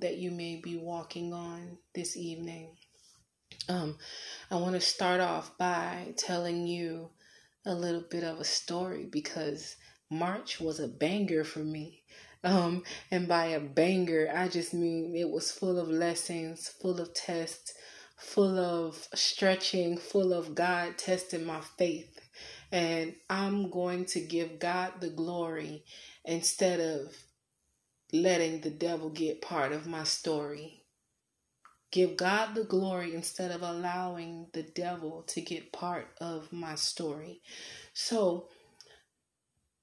that you may be walking on this evening. Um, I want to start off by telling you a little bit of a story because March was a banger for me. Um, and by a banger, I just mean it was full of lessons, full of tests, full of stretching, full of God testing my faith. And I'm going to give God the glory instead of letting the devil get part of my story. Give God the glory instead of allowing the devil to get part of my story. So,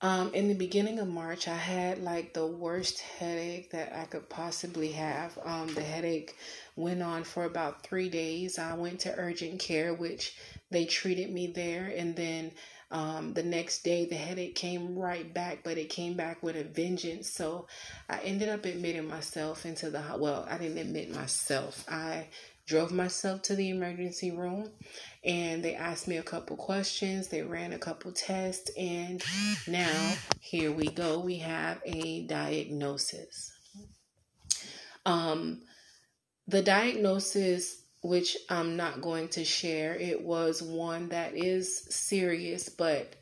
um, in the beginning of March, I had like the worst headache that I could possibly have. Um, the headache went on for about three days. I went to urgent care, which they treated me there, and then um, the next day the headache came right back, but it came back with a vengeance. So I ended up admitting myself into the well. I didn't admit myself. I drove myself to the emergency room and they asked me a couple questions they ran a couple tests and now here we go we have a diagnosis um the diagnosis which I'm not going to share it was one that is serious but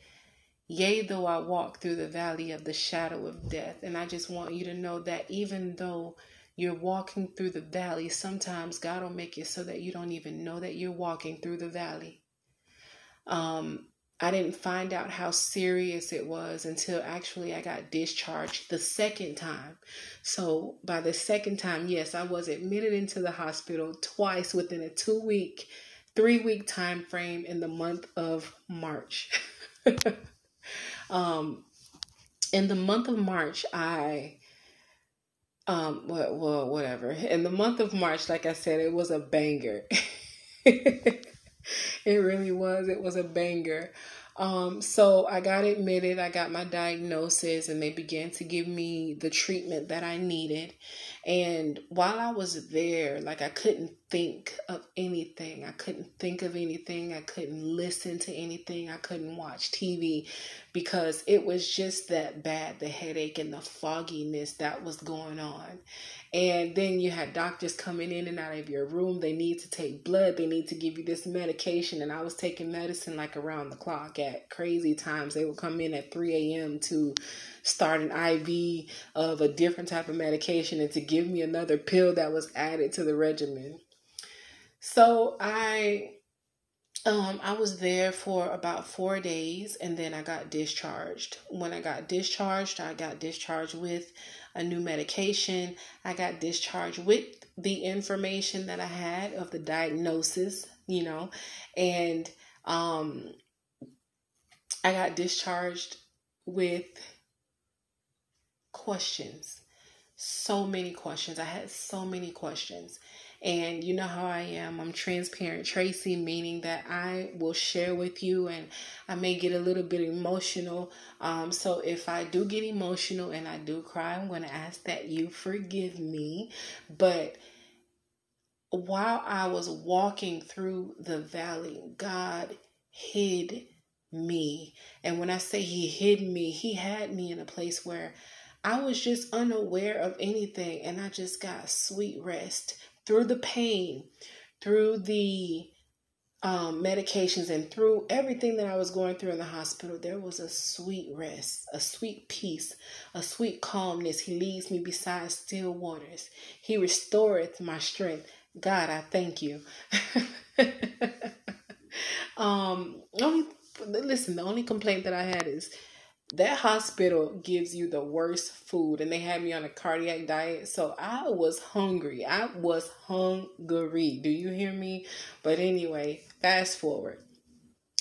Yea, though I walk through the valley of the shadow of death. And I just want you to know that even though you're walking through the valley, sometimes God will make it so that you don't even know that you're walking through the valley. Um, I didn't find out how serious it was until actually I got discharged the second time. So by the second time, yes, I was admitted into the hospital twice within a two week, three week time frame in the month of March. um, in the month of March, I um, well, well, whatever. In the month of March, like I said, it was a banger. it really was. It was a banger. Um, so I got admitted, I got my diagnosis, and they began to give me the treatment that I needed. And while I was there, like I couldn't think of anything. I couldn't think of anything. I couldn't listen to anything. I couldn't watch TV because it was just that bad the headache and the fogginess that was going on. And then you had doctors coming in and out of your room. They need to take blood. They need to give you this medication. And I was taking medicine like around the clock at crazy times. They would come in at 3 a.m. to start an IV of a different type of medication and to give me another pill that was added to the regimen. So I um, I was there for about four days and then I got discharged. When I got discharged, I got discharged with a new medication. I got discharged with the information that I had of the diagnosis, you know, and um, I got discharged with questions. So many questions. I had so many questions. And you know how I am. I'm transparent, Tracy, meaning that I will share with you and I may get a little bit emotional. Um, so if I do get emotional and I do cry, I'm going to ask that you forgive me. But while I was walking through the valley, God hid me. And when I say He hid me, He had me in a place where I was just unaware of anything and I just got sweet rest through the pain, through the um, medications, and through everything that I was going through in the hospital, there was a sweet rest, a sweet peace, a sweet calmness. He leads me beside still waters. He restoreth my strength. God, I thank you. um, only listen, the only complaint that I had is that hospital gives you the worst food and they had me on a cardiac diet so i was hungry. I was hungry. Do you hear me? But anyway fast forward.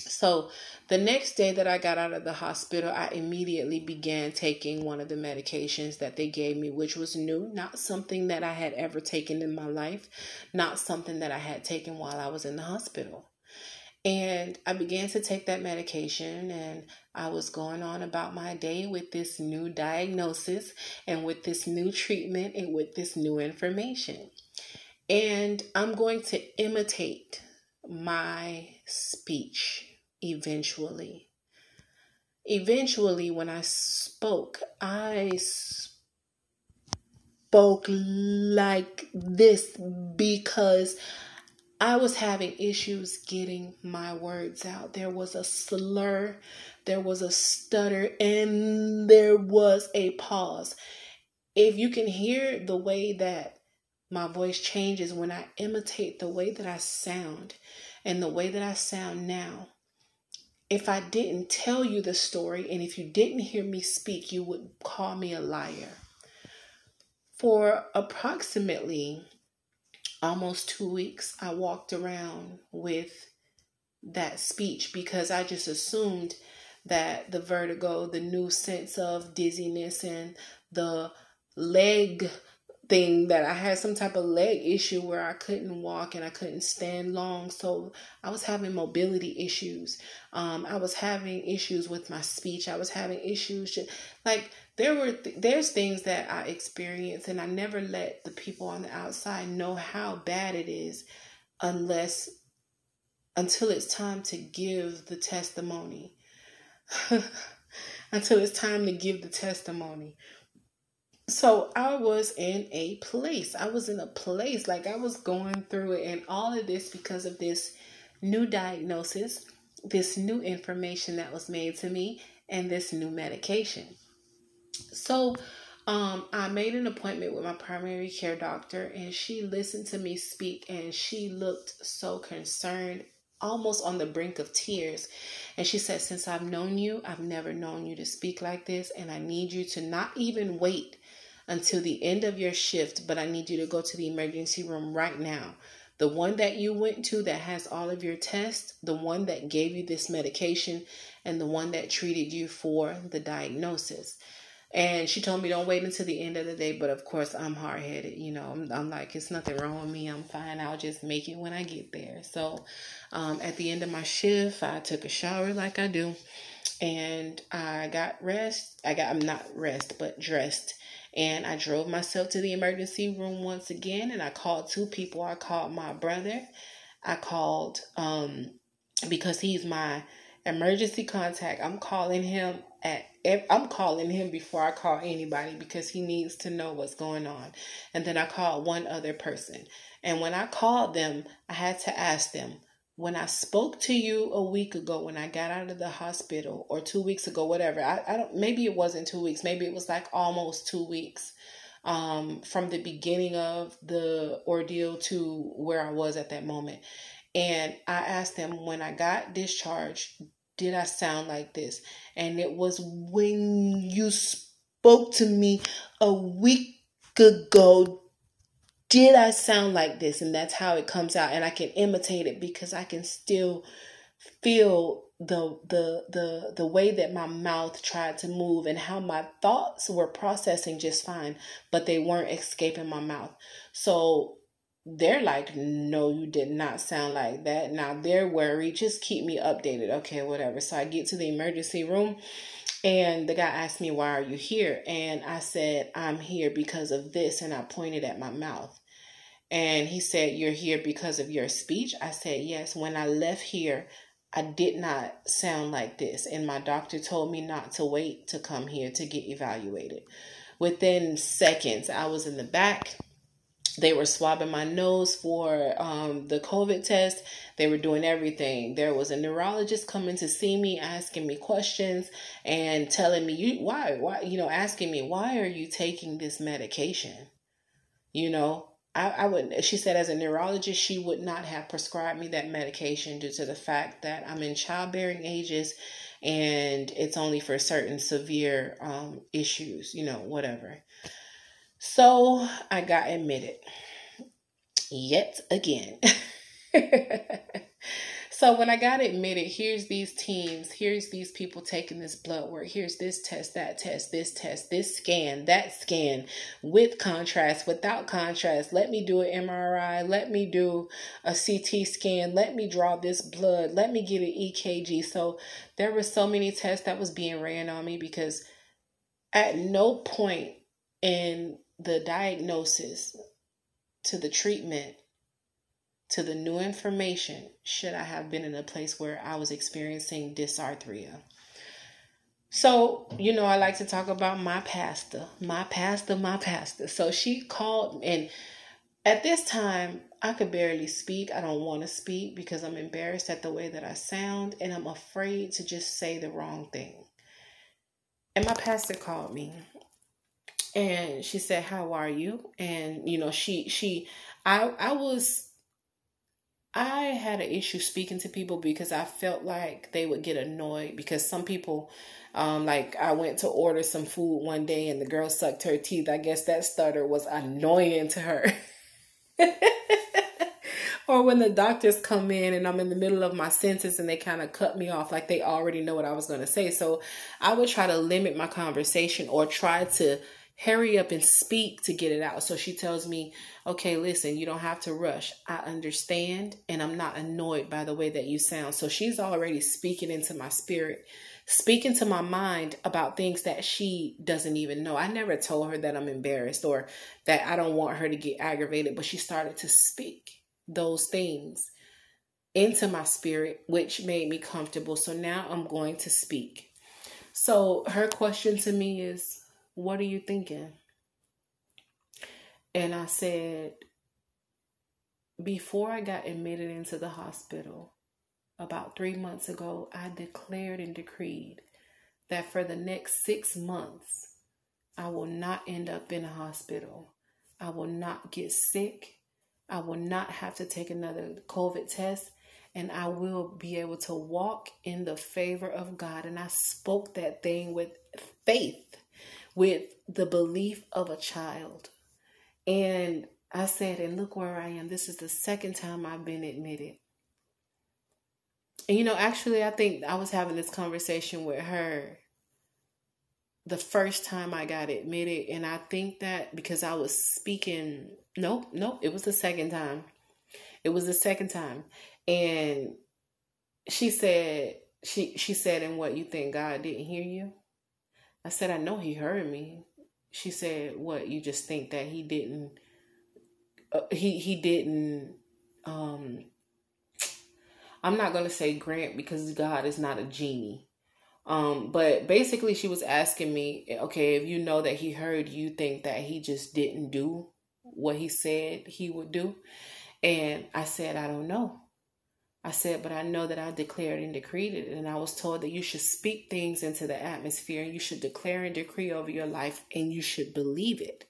So the next day that i got out of the hospital i immediately began taking one of the medications that they gave me which was new not something that i had ever taken in my life not something that i had taken while i was in the hospital and I began to take that medication, and I was going on about my day with this new diagnosis and with this new treatment and with this new information. And I'm going to imitate my speech eventually. Eventually, when I spoke, I spoke like this because I was having issues getting my words out. There was a slur, there was a stutter, and there was a pause. If you can hear the way that my voice changes when I imitate the way that I sound and the way that I sound now, if I didn't tell you the story and if you didn't hear me speak, you would call me a liar. For approximately almost two weeks, I walked around with that speech because I just assumed that the vertigo, the new sense of dizziness, and the leg thing that I had some type of leg issue where I couldn't walk and I couldn't stand long. So I was having mobility issues. Um, I was having issues with my speech. I was having issues like there were th- there's things that I experienced and I never let the people on the outside know how bad it is unless until it's time to give the testimony. until it's time to give the testimony. So I was in a place. I was in a place like I was going through it, and all of this because of this new diagnosis, this new information that was made to me, and this new medication. So um, I made an appointment with my primary care doctor, and she listened to me speak, and she looked so concerned, almost on the brink of tears. And she said, Since I've known you, I've never known you to speak like this, and I need you to not even wait until the end of your shift, but I need you to go to the emergency room right now. The one that you went to that has all of your tests, the one that gave you this medication, and the one that treated you for the diagnosis. And she told me don't wait until the end of the day, but of course I'm hard headed. You know, I'm, I'm, like it's nothing wrong with me. I'm fine. I'll just make it when I get there. So, um, at the end of my shift, I took a shower like I do, and I got rest. I got I'm not rest, but dressed, and I drove myself to the emergency room once again and I called two people. I called my brother. I called um because he's my emergency contact. I'm calling him at I'm calling him before I call anybody because he needs to know what's going on. And then I called one other person. And when I called them, I had to ask them, when I spoke to you a week ago when I got out of the hospital or two weeks ago, whatever, I, I don't maybe it wasn't two weeks, maybe it was like almost two weeks um, from the beginning of the ordeal to where I was at that moment. And I asked them when I got discharged, did I sound like this? And it was when you spoke to me a week ago, did I sound like this? And that's how it comes out. And I can imitate it because I can still feel the the the the way that my mouth tried to move and how my thoughts were processing just fine, but they weren't escaping my mouth. So they're like, no, you did not sound like that. Now they're worried. Just keep me updated. Okay, whatever. So I get to the emergency room and the guy asked me, why are you here? And I said, I'm here because of this. And I pointed at my mouth. And he said, You're here because of your speech? I said, Yes. When I left here, I did not sound like this. And my doctor told me not to wait to come here to get evaluated. Within seconds, I was in the back. They were swabbing my nose for um, the COVID test. They were doing everything. There was a neurologist coming to see me, asking me questions and telling me, "You why why you know asking me why are you taking this medication?" You know, I, I would she said as a neurologist she would not have prescribed me that medication due to the fact that I'm in childbearing ages and it's only for certain severe um, issues, you know, whatever. So I got admitted yet again. So when I got admitted, here's these teams, here's these people taking this blood work, here's this test, that test, this test, this scan, that scan, with contrast, without contrast. Let me do an MRI, let me do a CT scan, let me draw this blood, let me get an EKG. So there were so many tests that was being ran on me because at no point in the diagnosis to the treatment to the new information should I have been in a place where I was experiencing dysarthria. So, you know, I like to talk about my pastor, my pastor, my pastor. So she called, and at this time, I could barely speak. I don't want to speak because I'm embarrassed at the way that I sound, and I'm afraid to just say the wrong thing. And my pastor called me and she said, How are you? And, you know, she, she, I, I was I had an issue speaking to people because I felt like they would get annoyed because some people, um, like I went to order some food one day and the girl sucked her teeth. I guess that stutter was annoying to her. or when the doctors come in and I'm in the middle of my sentence and they kind of cut me off like they already know what I was going to say. So I would try to limit my conversation or try to hurry up and speak to get it out. So she tells me, okay, listen, you don't have to rush. I understand and I'm not annoyed by the way that you sound. So she's already speaking into my spirit, speaking to my mind about things that she doesn't even know. I never told her that I'm embarrassed or that I don't want her to get aggravated, but she started to speak those things into my spirit, which made me comfortable. So now I'm going to speak. So her question to me is, what are you thinking? And I said, Before I got admitted into the hospital, about three months ago, I declared and decreed that for the next six months, I will not end up in a hospital. I will not get sick. I will not have to take another COVID test. And I will be able to walk in the favor of God. And I spoke that thing with faith with the belief of a child. And I said, and look where I am. This is the second time I've been admitted. And you know, actually, I think I was having this conversation with her the first time I got admitted. And I think that because I was speaking, nope, nope, it was the second time. It was the second time. And she said, she she said, and what you think God didn't hear you? I said, I know he heard me. She said, What, you just think that he didn't uh, he he didn't um I'm not going to say grant because God is not a genie. Um, but basically she was asking me, okay, if you know that he heard you think that he just didn't do what he said he would do. And I said, I don't know. I said, but I know that I declared and decreed it. And I was told that you should speak things into the atmosphere and you should declare and decree over your life and you should believe it.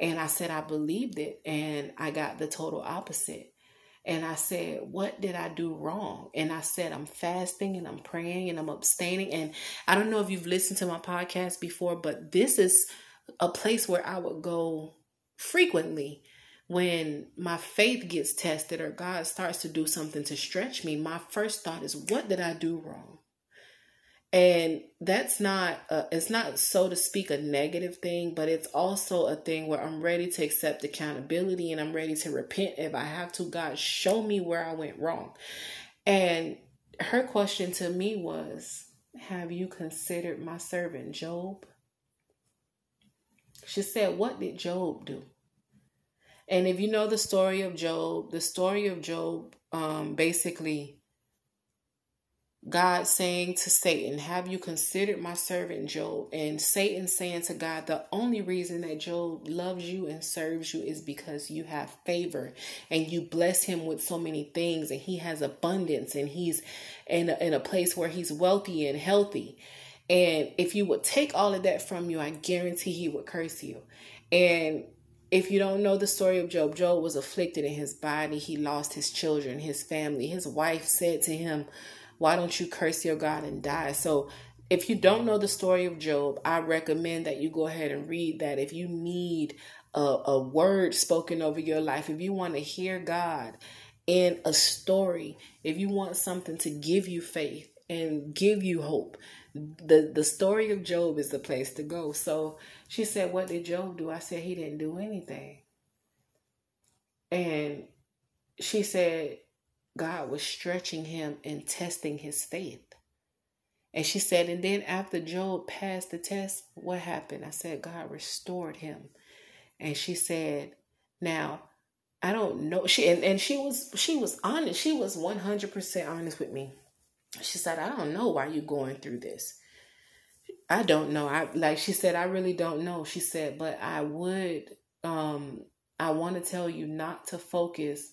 And I said, I believed it. And I got the total opposite. And I said, What did I do wrong? And I said, I'm fasting and I'm praying and I'm abstaining. And I don't know if you've listened to my podcast before, but this is a place where I would go frequently when my faith gets tested or God starts to do something to stretch me, my first thought is, what did I do wrong? And that's not, a, it's not so to speak a negative thing, but it's also a thing where I'm ready to accept accountability and I'm ready to repent if I have to. God, show me where I went wrong. And her question to me was, Have you considered my servant Job? She said, What did Job do? And if you know the story of Job, the story of Job, um, basically, God saying to Satan, Have you considered my servant Job? And Satan saying to God, The only reason that Job loves you and serves you is because you have favor and you bless him with so many things, and he has abundance and he's in a, in a place where he's wealthy and healthy. And if you would take all of that from you, I guarantee he would curse you. And if you don't know the story of Job, Job was afflicted in his body. He lost his children, his family. His wife said to him, Why don't you curse your God and die? So, if you don't know the story of Job, I recommend that you go ahead and read that. If you need a, a word spoken over your life, if you want to hear God in a story, if you want something to give you faith and give you hope, the the story of Job is the place to go. So she said, "What did Job do?" I said, "He didn't do anything." And she said, God was stretching him and testing his faith. And she said, and then after Job passed the test, what happened? I said, God restored him. And she said, now I don't know. She and, and she was she was honest. She was 100% honest with me. She said, I don't know why you're going through this. I don't know. I like she said I really don't know. She said, but I would um I want to tell you not to focus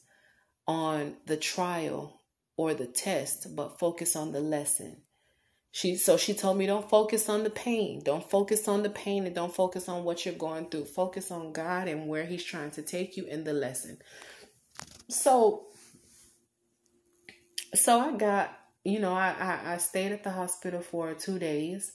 on the trial or the test, but focus on the lesson. She so she told me don't focus on the pain. Don't focus on the pain and don't focus on what you're going through. Focus on God and where he's trying to take you in the lesson. So so I got, you know, I, I, I stayed at the hospital for two days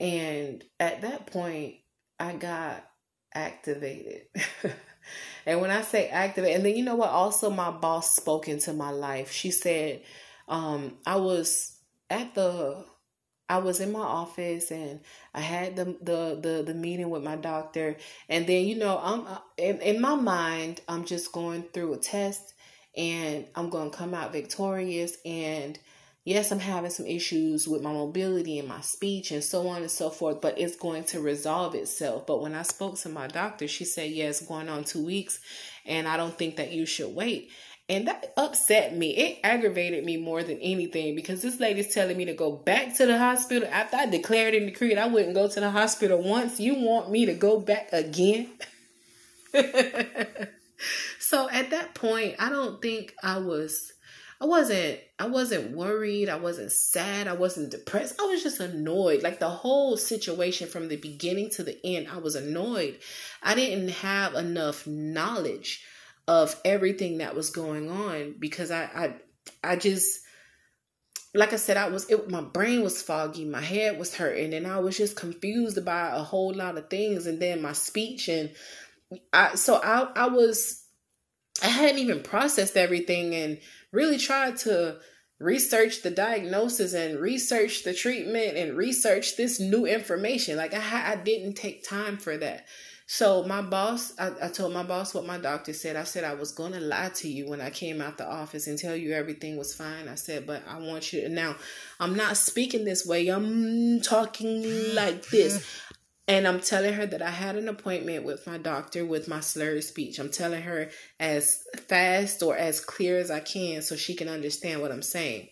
and at that point I got activated. and when I say activate, and then you know what? Also, my boss spoke into my life. She said, um, I was at the I was in my office and I had the the the, the meeting with my doctor and then you know I'm uh, in, in my mind I'm just going through a test and I'm going to come out victorious and yes I'm having some issues with my mobility and my speech and so on and so forth but it's going to resolve itself but when I spoke to my doctor she said yes yeah, going on 2 weeks and I don't think that you should wait and that upset me. It aggravated me more than anything because this lady's telling me to go back to the hospital after I declared and decreed I wouldn't go to the hospital once. You want me to go back again? so at that point, I don't think I was I wasn't I wasn't worried, I wasn't sad, I wasn't depressed. I was just annoyed. Like the whole situation from the beginning to the end, I was annoyed. I didn't have enough knowledge of everything that was going on because I I I just like I said, I was it, my brain was foggy, my head was hurting, and I was just confused about a whole lot of things, and then my speech and I so I I was I hadn't even processed everything and really tried to research the diagnosis and research the treatment and research this new information. Like I I didn't take time for that. So my boss, I, I told my boss what my doctor said. I said I was gonna lie to you when I came out the office and tell you everything was fine. I said, but I want you to now. I'm not speaking this way. I'm talking like this. And I'm telling her that I had an appointment with my doctor with my slurred speech. I'm telling her as fast or as clear as I can so she can understand what I'm saying.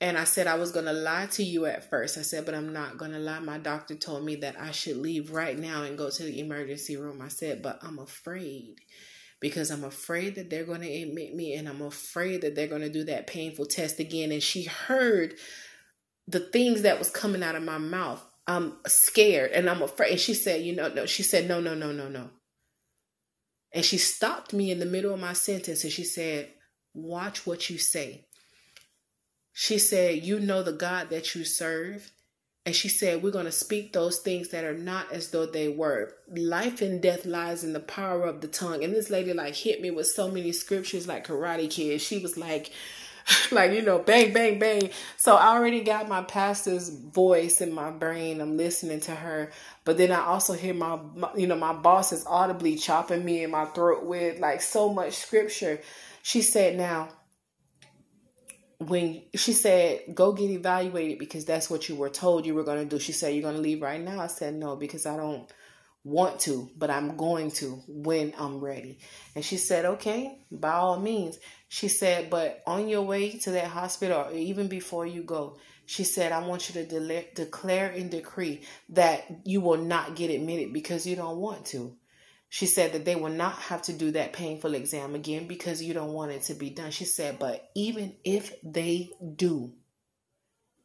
And I said I was going to lie to you at first. I said, but I'm not going to lie. My doctor told me that I should leave right now and go to the emergency room. I said, but I'm afraid because I'm afraid that they're going to admit me and I'm afraid that they're going to do that painful test again. And she heard the things that was coming out of my mouth. I'm scared and I'm afraid. And she said, you know, no, she said, no, no, no, no, no. And she stopped me in the middle of my sentence and she said, watch what you say. She said, You know the God that you serve. And she said, We're going to speak those things that are not as though they were. Life and death lies in the power of the tongue. And this lady, like, hit me with so many scriptures, like Karate Kid. She was like, like, you know, bang, bang, bang. So I already got my pastor's voice in my brain. I'm listening to her. But then I also hear my, my you know, my boss is audibly chopping me in my throat with like so much scripture. She said, Now, when she said go get evaluated because that's what you were told you were going to do she said you're going to leave right now i said no because i don't want to but i'm going to when i'm ready. And she said okay by all means. She said but on your way to that hospital or even before you go she said i want you to de- declare and decree that you will not get admitted because you don't want to. She said that they will not have to do that painful exam again because you don't want it to be done. She said, but even if they do,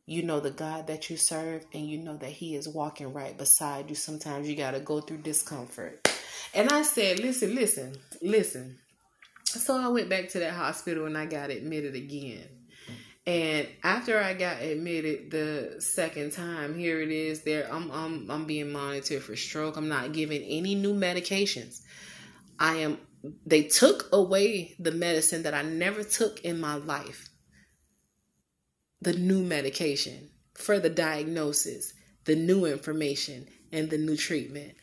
you know the God that you serve and you know that He is walking right beside you. Sometimes you got to go through discomfort. And I said, listen, listen, listen. So I went back to that hospital and I got admitted again. And after I got admitted the second time, here it is. There, I'm I'm I'm being monitored for stroke. I'm not given any new medications. I am. They took away the medicine that I never took in my life. The new medication for the diagnosis, the new information, and the new treatment.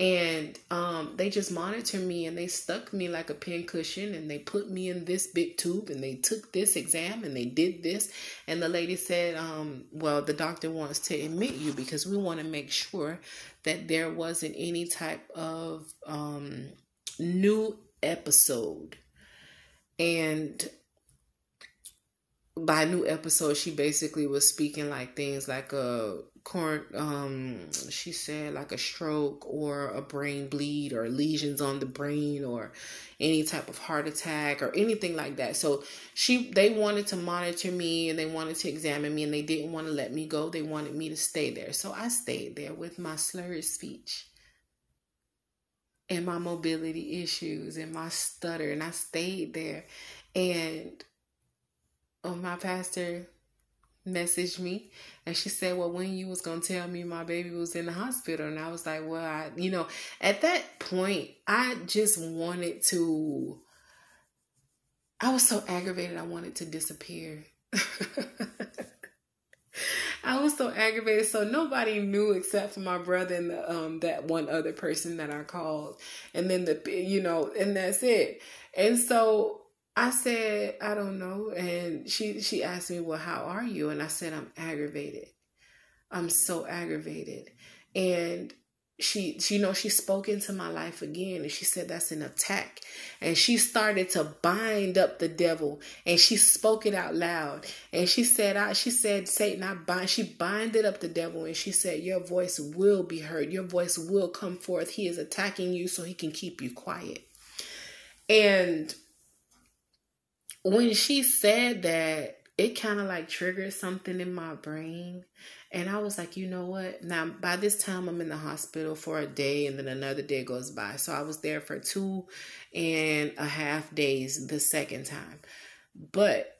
And um, they just monitored me and they stuck me like a pin cushion and they put me in this big tube and they took this exam and they did this. And the lady said um, well the doctor wants to admit you because we want to make sure that there wasn't any type of um, new episode. And by new episode, she basically was speaking like things like a current, Um, she said like a stroke or a brain bleed or lesions on the brain or any type of heart attack or anything like that. So she, they wanted to monitor me and they wanted to examine me and they didn't want to let me go. They wanted me to stay there. So I stayed there with my slurred speech and my mobility issues and my stutter and I stayed there and my pastor messaged me and she said well when you was gonna tell me my baby was in the hospital and i was like well i you know at that point i just wanted to i was so aggravated i wanted to disappear I was so aggravated. So nobody knew except for my brother and the, um, that one other person that I called. And then the, you know, and that's it. And so I said, I don't know. And she she asked me, Well, how are you? And I said, I'm aggravated. I'm so aggravated. And she, she you know she spoke into my life again and she said that's an attack and she started to bind up the devil and she spoke it out loud and she said I she said Satan I bind she binded up the devil and she said your voice will be heard your voice will come forth he is attacking you so he can keep you quiet and when she said that, it kind of like triggered something in my brain. And I was like, you know what? Now, by this time, I'm in the hospital for a day and then another day goes by. So I was there for two and a half days the second time. But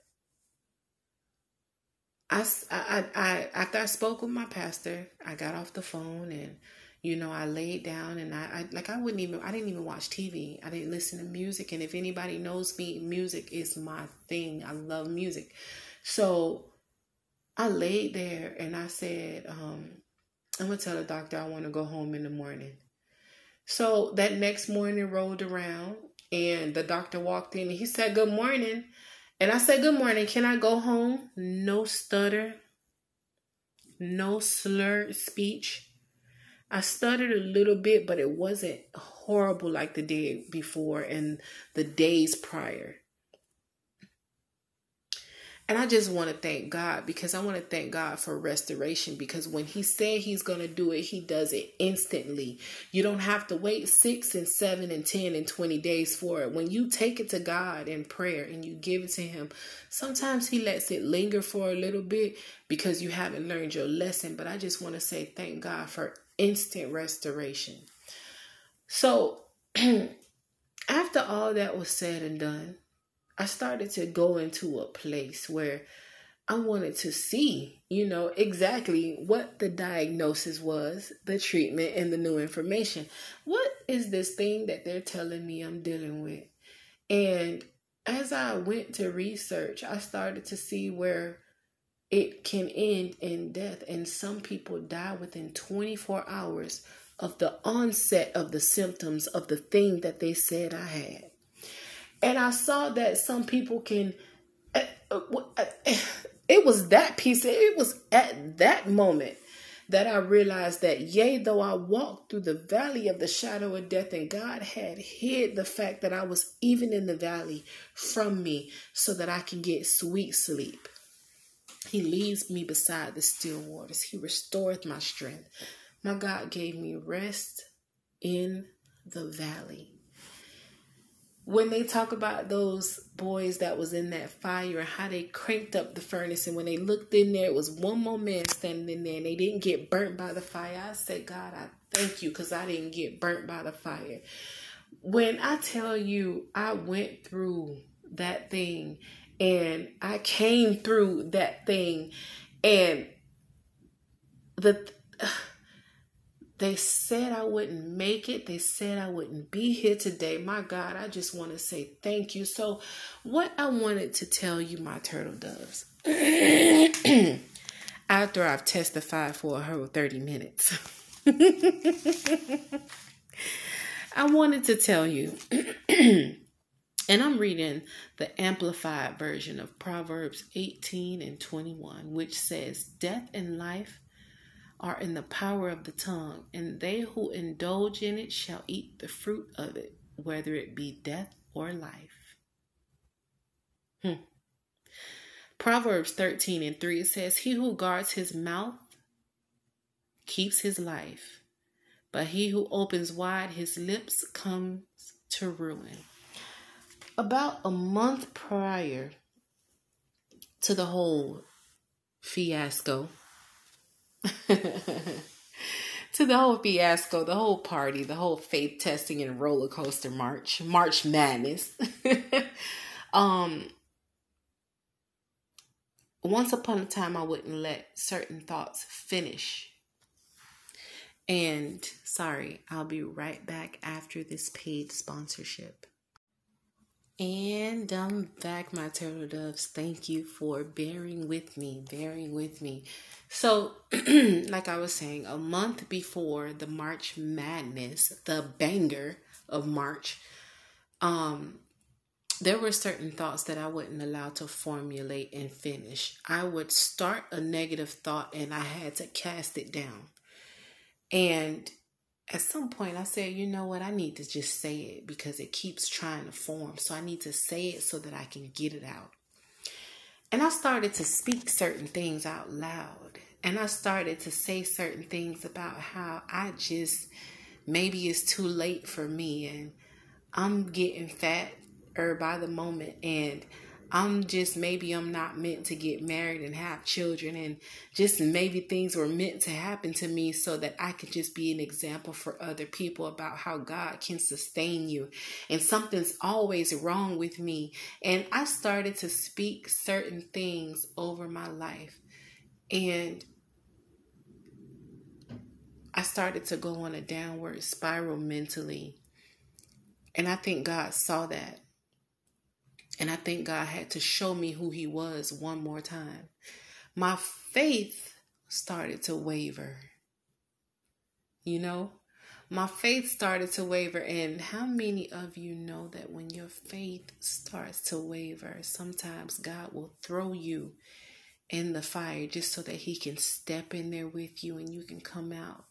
I, I, I, after I spoke with my pastor, I got off the phone and you know, I laid down and I, I like I wouldn't even I didn't even watch TV. I didn't listen to music. And if anybody knows me, music is my thing. I love music. So I laid there and I said, um, I'm gonna tell the doctor I want to go home in the morning. So that next morning rolled around and the doctor walked in and he said, Good morning. And I said, Good morning. Can I go home? No stutter, no slurred speech I stuttered a little bit, but it wasn't horrible like the day before and the days prior. And I just want to thank God because I want to thank God for restoration because when He said He's going to do it, He does it instantly. You don't have to wait six and seven and 10 and 20 days for it. When you take it to God in prayer and you give it to Him, sometimes He lets it linger for a little bit because you haven't learned your lesson. But I just want to say thank God for instant restoration. So, after all that was said and done, I started to go into a place where I wanted to see, you know, exactly what the diagnosis was, the treatment, and the new information. What is this thing that they're telling me I'm dealing with? And as I went to research, I started to see where it can end in death, and some people die within 24 hours of the onset of the symptoms of the thing that they said I had. And I saw that some people can. Uh, uh, uh, it was that piece. It was at that moment that I realized that, yea, though I walked through the valley of the shadow of death, and God had hid the fact that I was even in the valley from me so that I can get sweet sleep. He leads me beside the still waters. He restoreth my strength. My God gave me rest in the valley when they talk about those boys that was in that fire and how they cranked up the furnace and when they looked in there it was one more man standing in there and they didn't get burnt by the fire i said god i thank you because i didn't get burnt by the fire when i tell you i went through that thing and i came through that thing and the they said I wouldn't make it. They said I wouldn't be here today. My God, I just want to say thank you. So, what I wanted to tell you, my turtle doves, after I've testified for a whole 30 minutes, I wanted to tell you, and I'm reading the amplified version of Proverbs 18 and 21, which says, Death and life are in the power of the tongue, and they who indulge in it shall eat the fruit of it, whether it be death or life. Hmm. Proverbs 13 and 3 says, He who guards his mouth keeps his life, but he who opens wide his lips comes to ruin. About a month prior to the whole fiasco, to the whole fiasco, the whole party, the whole faith testing and roller coaster march, March Madness. um, once upon a time, I wouldn't let certain thoughts finish. And sorry, I'll be right back after this paid sponsorship. And I'm back, my turtle doves. Thank you for bearing with me, bearing with me. So, like I was saying, a month before the March Madness, the banger of March, um, there were certain thoughts that I wouldn't allow to formulate and finish. I would start a negative thought and I had to cast it down. And at some point I said, you know what, I need to just say it because it keeps trying to form. So I need to say it so that I can get it out. And I started to speak certain things out loud. And I started to say certain things about how I just maybe it's too late for me and I'm getting fat or by the moment and I'm just maybe I'm not meant to get married and have children and just maybe things were meant to happen to me so that I could just be an example for other people about how God can sustain you. And something's always wrong with me. And I started to speak certain things over my life. And I started to go on a downward spiral mentally. And I think God saw that and I think God had to show me who He was one more time. My faith started to waver. You know, my faith started to waver. And how many of you know that when your faith starts to waver, sometimes God will throw you in the fire just so that He can step in there with you and you can come out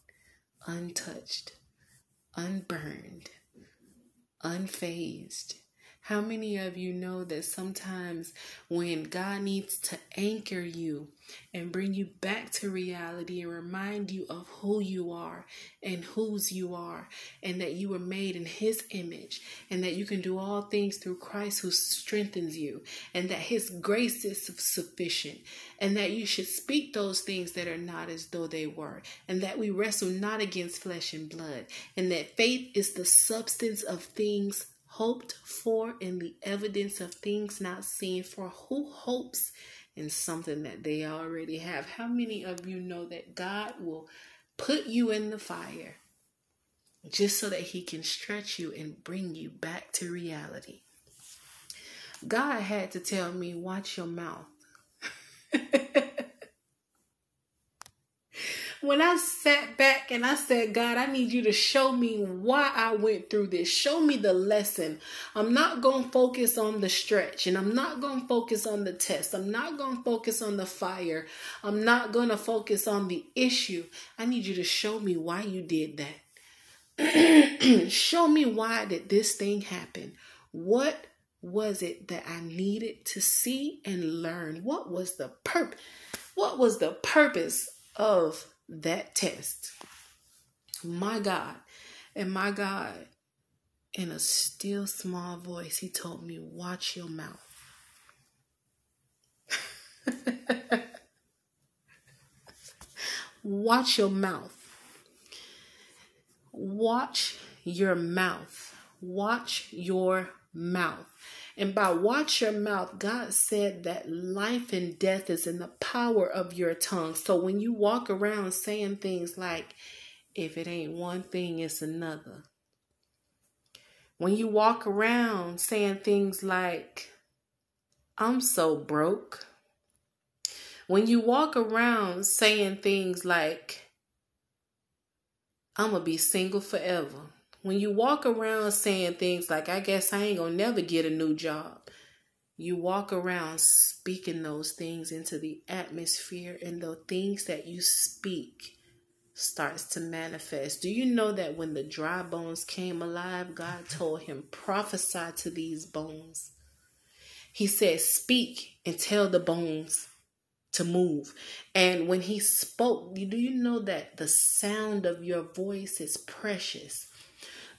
untouched, unburned, unfazed how many of you know that sometimes when God needs to anchor you and bring you back to reality and remind you of who you are and whose you are, and that you were made in His image, and that you can do all things through Christ who strengthens you, and that His grace is sufficient, and that you should speak those things that are not as though they were, and that we wrestle not against flesh and blood, and that faith is the substance of things hoped for in the evidence of things not seen. For who hopes in something that they already have? How many of you know that God will put you in the fire just so that He can stretch you and bring you back to reality? God had to tell me, watch your mouth. when I sat back and I said, God, I need you to show me why I went through this. Show me the lesson. I'm not going to focus on the stretch and I'm not going to focus on the test. I'm not going to focus on the fire. I'm not going to focus on the issue. I need you to show me why you did that. show me why did this thing happen? What was it that I needed to see and learn? What was the purpose? What was the purpose of that test. My God. And my God, in a still small voice, he told me, Watch your mouth. Watch your mouth. Watch your mouth. Watch your mouth. And by watch your mouth, God said that life and death is in the power of your tongue. So when you walk around saying things like, if it ain't one thing, it's another. When you walk around saying things like, I'm so broke. When you walk around saying things like, I'm going to be single forever when you walk around saying things like, I guess I ain't gonna never get a new job, you walk around speaking those things into the atmosphere, and the things that you speak starts to manifest. Do you know that when the dry bones came alive, God told him, prophesy to these bones? He said, Speak and tell the bones to move. And when he spoke, do you know that the sound of your voice is precious?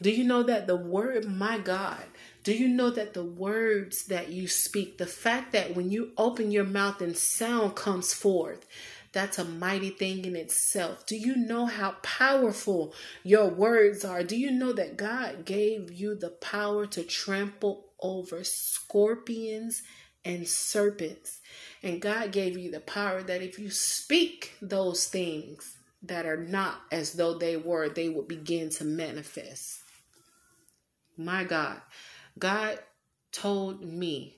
Do you know that the word, my God, do you know that the words that you speak, the fact that when you open your mouth and sound comes forth, that's a mighty thing in itself. Do you know how powerful your words are? Do you know that God gave you the power to trample over scorpions and serpents? And God gave you the power that if you speak those things that are not as though they were, they would begin to manifest. My God, God told me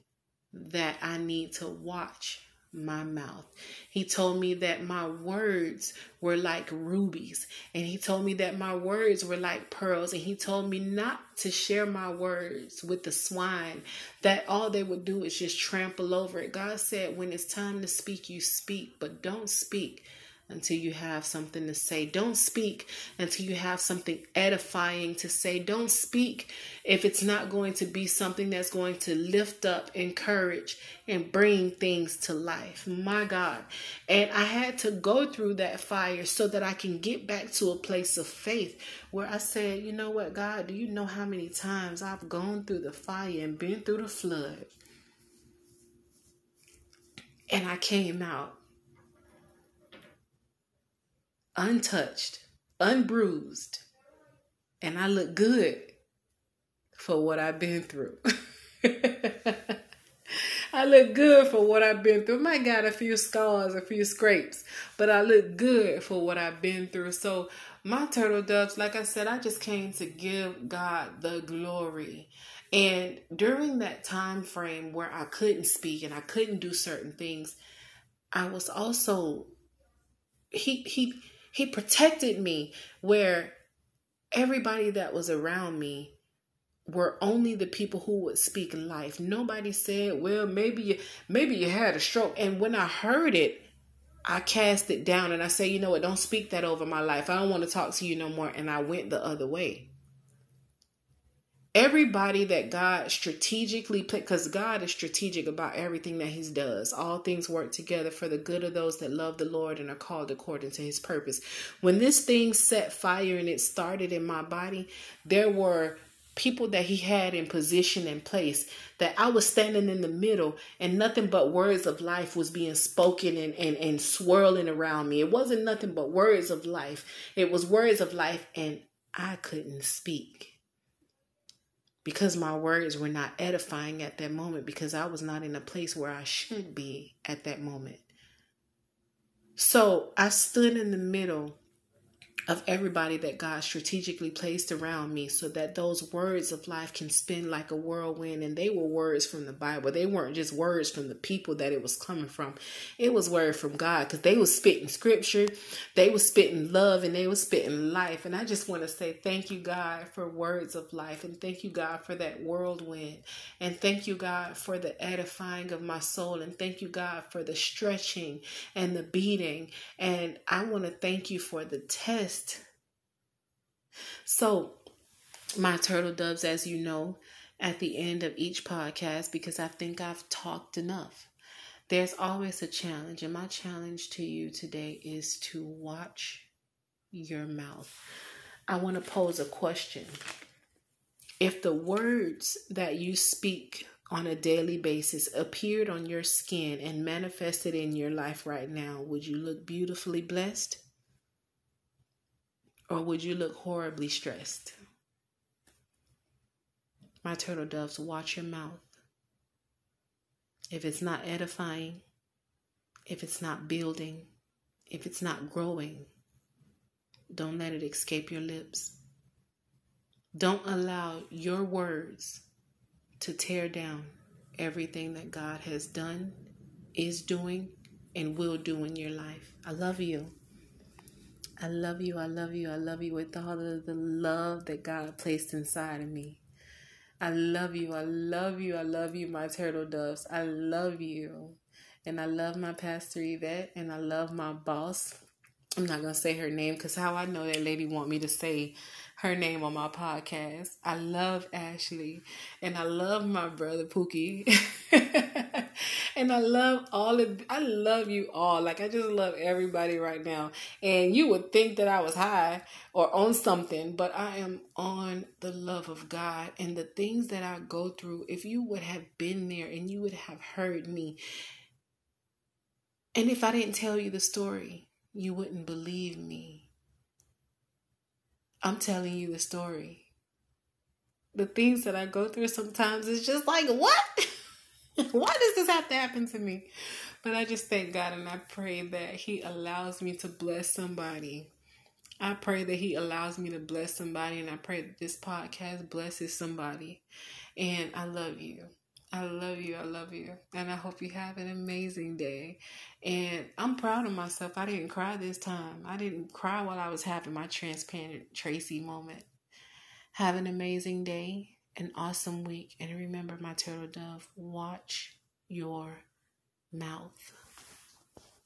that I need to watch my mouth. He told me that my words were like rubies, and he told me that my words were like pearls, and he told me not to share my words with the swine, that all they would do is just trample over it. God said, When it's time to speak, you speak, but don't speak until you have something to say. Don't speak until you have something edifying to say. Don't speak if it's not going to be something that's going to lift up, encourage, and bring things to life. My God. And I had to go through that fire so that I can get back to a place of faith where I said, you know what, God, do you know how many times I've gone through the fire and been through the flood? And I came out untouched, unbruised, and I look good for what I've been through. I look good for what I've been through. My got a few scars, a few scrapes, but I look good for what I've been through. So my turtle doves, like I said, I just came to give God the glory. And during that time frame where I couldn't speak and I couldn't do certain things, I was also he he he protected me where everybody that was around me were only the people who would speak life. Nobody said, "Well, maybe you maybe you had a stroke." And when I heard it, I cast it down and I say, "You know what? Don't speak that over my life. I don't want to talk to you no more." And I went the other way everybody that God strategically put, because God is strategic about everything that He does. All things work together for the good of those that love the Lord and are called according to His purpose. When this thing set fire and it started in my body, there were people that he had in position and place that I was standing in the middle and nothing but words of life was being spoken and, and, and swirling around me. It wasn't nothing but words of life. It was words of life and I couldn't speak because my words were not edifying at that moment because I was not in a place where I should be at that moment. So I stood in the middle of everybody that God strategically placed around me so that those words of life can spin like a whirlwind. And they were words from the Bible. They weren't just words from the people that it was coming from. It was word from God because they were spitting scripture, they were spitting love, and they were spitting life. And I just want to say thank you, God, for words of life. And thank you, God, for that whirlwind. And thank you, God, for the edifying of my soul. And thank you, God, for the stretching and the beating. And I want to thank you for the test so, my turtle doves, as you know, at the end of each podcast, because I think I've talked enough, there's always a challenge. And my challenge to you today is to watch your mouth. I want to pose a question. If the words that you speak on a daily basis appeared on your skin and manifested in your life right now, would you look beautifully blessed? Or would you look horribly stressed? My turtle doves, watch your mouth. If it's not edifying, if it's not building, if it's not growing, don't let it escape your lips. Don't allow your words to tear down everything that God has done, is doing, and will do in your life. I love you. I love you. I love you. I love you with all of the love that God placed inside of me. I love you. I love you. I love you, my turtle doves. I love you. And I love my pastor Yvette and I love my boss. I'm not gonna say her name because how I know that lady want me to say her name on my podcast. I love Ashley and I love my brother Pookie. and I love all of I love you all. Like I just love everybody right now. And you would think that I was high or on something, but I am on the love of God and the things that I go through. If you would have been there and you would have heard me. And if I didn't tell you the story, you wouldn't believe me. I'm telling you the story. The things that I go through sometimes is just like, what? Why does this have to happen to me? But I just thank God and I pray that He allows me to bless somebody. I pray that He allows me to bless somebody, and I pray that this podcast blesses somebody. And I love you. I love you. I love you. And I hope you have an amazing day. And I'm proud of myself. I didn't cry this time. I didn't cry while I was having my transparent Tracy moment. Have an amazing day an awesome week. And remember, my turtle dove, watch your mouth.